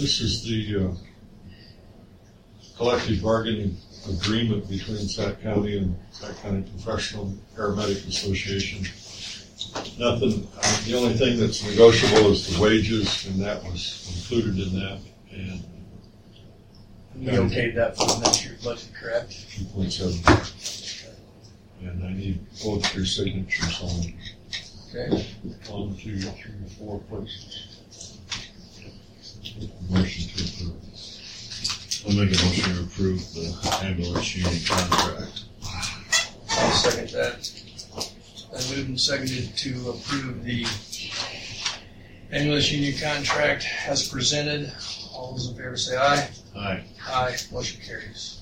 This is the uh, collective bargaining agreement between Sac County and Sac County Professional Paramedic Association. Nothing, uh, the only thing that's negotiable is the wages, and that was included in that, and You okayed that for the next year's budget, correct? two point seven. And I need both your signatures on, it. Okay. One, two, three, four two, three, four places. Motion to approve. I'll make a motion to approve the ambulance union contract. I'll second that. I moved and seconded to approve the ambulance union contract as presented. All those in favor say aye. Aye. Aye, motion carries.